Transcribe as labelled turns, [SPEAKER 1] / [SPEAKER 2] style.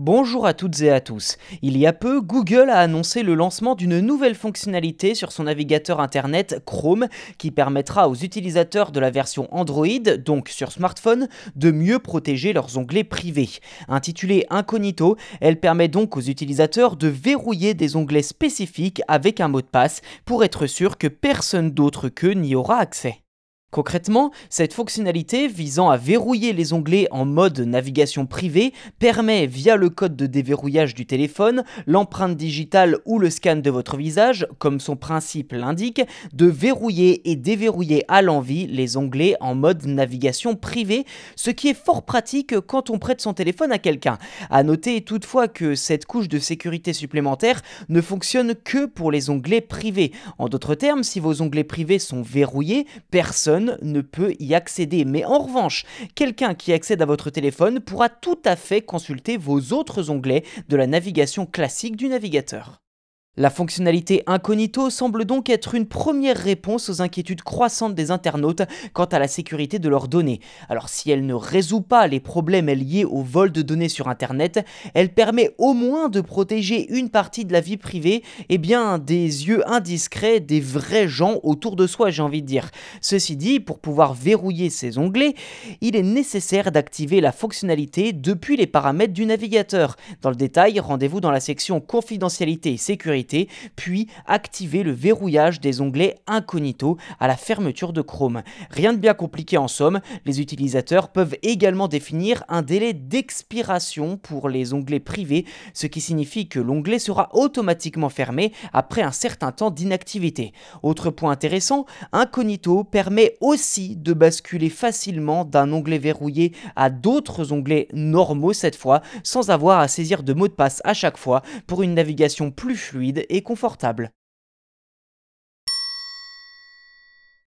[SPEAKER 1] Bonjour à toutes et à tous. Il y a peu, Google a annoncé le lancement d'une nouvelle fonctionnalité sur son navigateur internet Chrome qui permettra aux utilisateurs de la version Android, donc sur smartphone, de mieux protéger leurs onglets privés. Intitulée Incognito, elle permet donc aux utilisateurs de verrouiller des onglets spécifiques avec un mot de passe pour être sûr que personne d'autre qu'eux n'y aura accès. Concrètement, cette fonctionnalité visant à verrouiller les onglets en mode navigation privée permet, via le code de déverrouillage du téléphone, l'empreinte digitale ou le scan de votre visage, comme son principe l'indique, de verrouiller et déverrouiller à l'envie les onglets en mode navigation privée, ce qui est fort pratique quand on prête son téléphone à quelqu'un. A noter toutefois que cette couche de sécurité supplémentaire ne fonctionne que pour les onglets privés. En d'autres termes, si vos onglets privés sont verrouillés, personne ne peut y accéder. Mais en revanche, quelqu'un qui accède à votre téléphone pourra tout à fait consulter vos autres onglets de la navigation classique du navigateur. La fonctionnalité Incognito semble donc être une première réponse aux inquiétudes croissantes des internautes quant à la sécurité de leurs données. Alors si elle ne résout pas les problèmes liés au vol de données sur Internet, elle permet au moins de protéger une partie de la vie privée et bien des yeux indiscrets des vrais gens autour de soi, j'ai envie de dire. Ceci dit, pour pouvoir verrouiller ces onglets, il est nécessaire d'activer la fonctionnalité depuis les paramètres du navigateur. Dans le détail, rendez-vous dans la section confidentialité et sécurité puis activer le verrouillage des onglets incognito à la fermeture de Chrome. Rien de bien compliqué en somme, les utilisateurs peuvent également définir un délai d'expiration pour les onglets privés, ce qui signifie que l'onglet sera automatiquement fermé après un certain temps d'inactivité. Autre point intéressant, Incognito permet aussi de basculer facilement d'un onglet verrouillé à d'autres onglets normaux cette fois, sans avoir à saisir de mots de passe à chaque fois pour une navigation plus et confortable.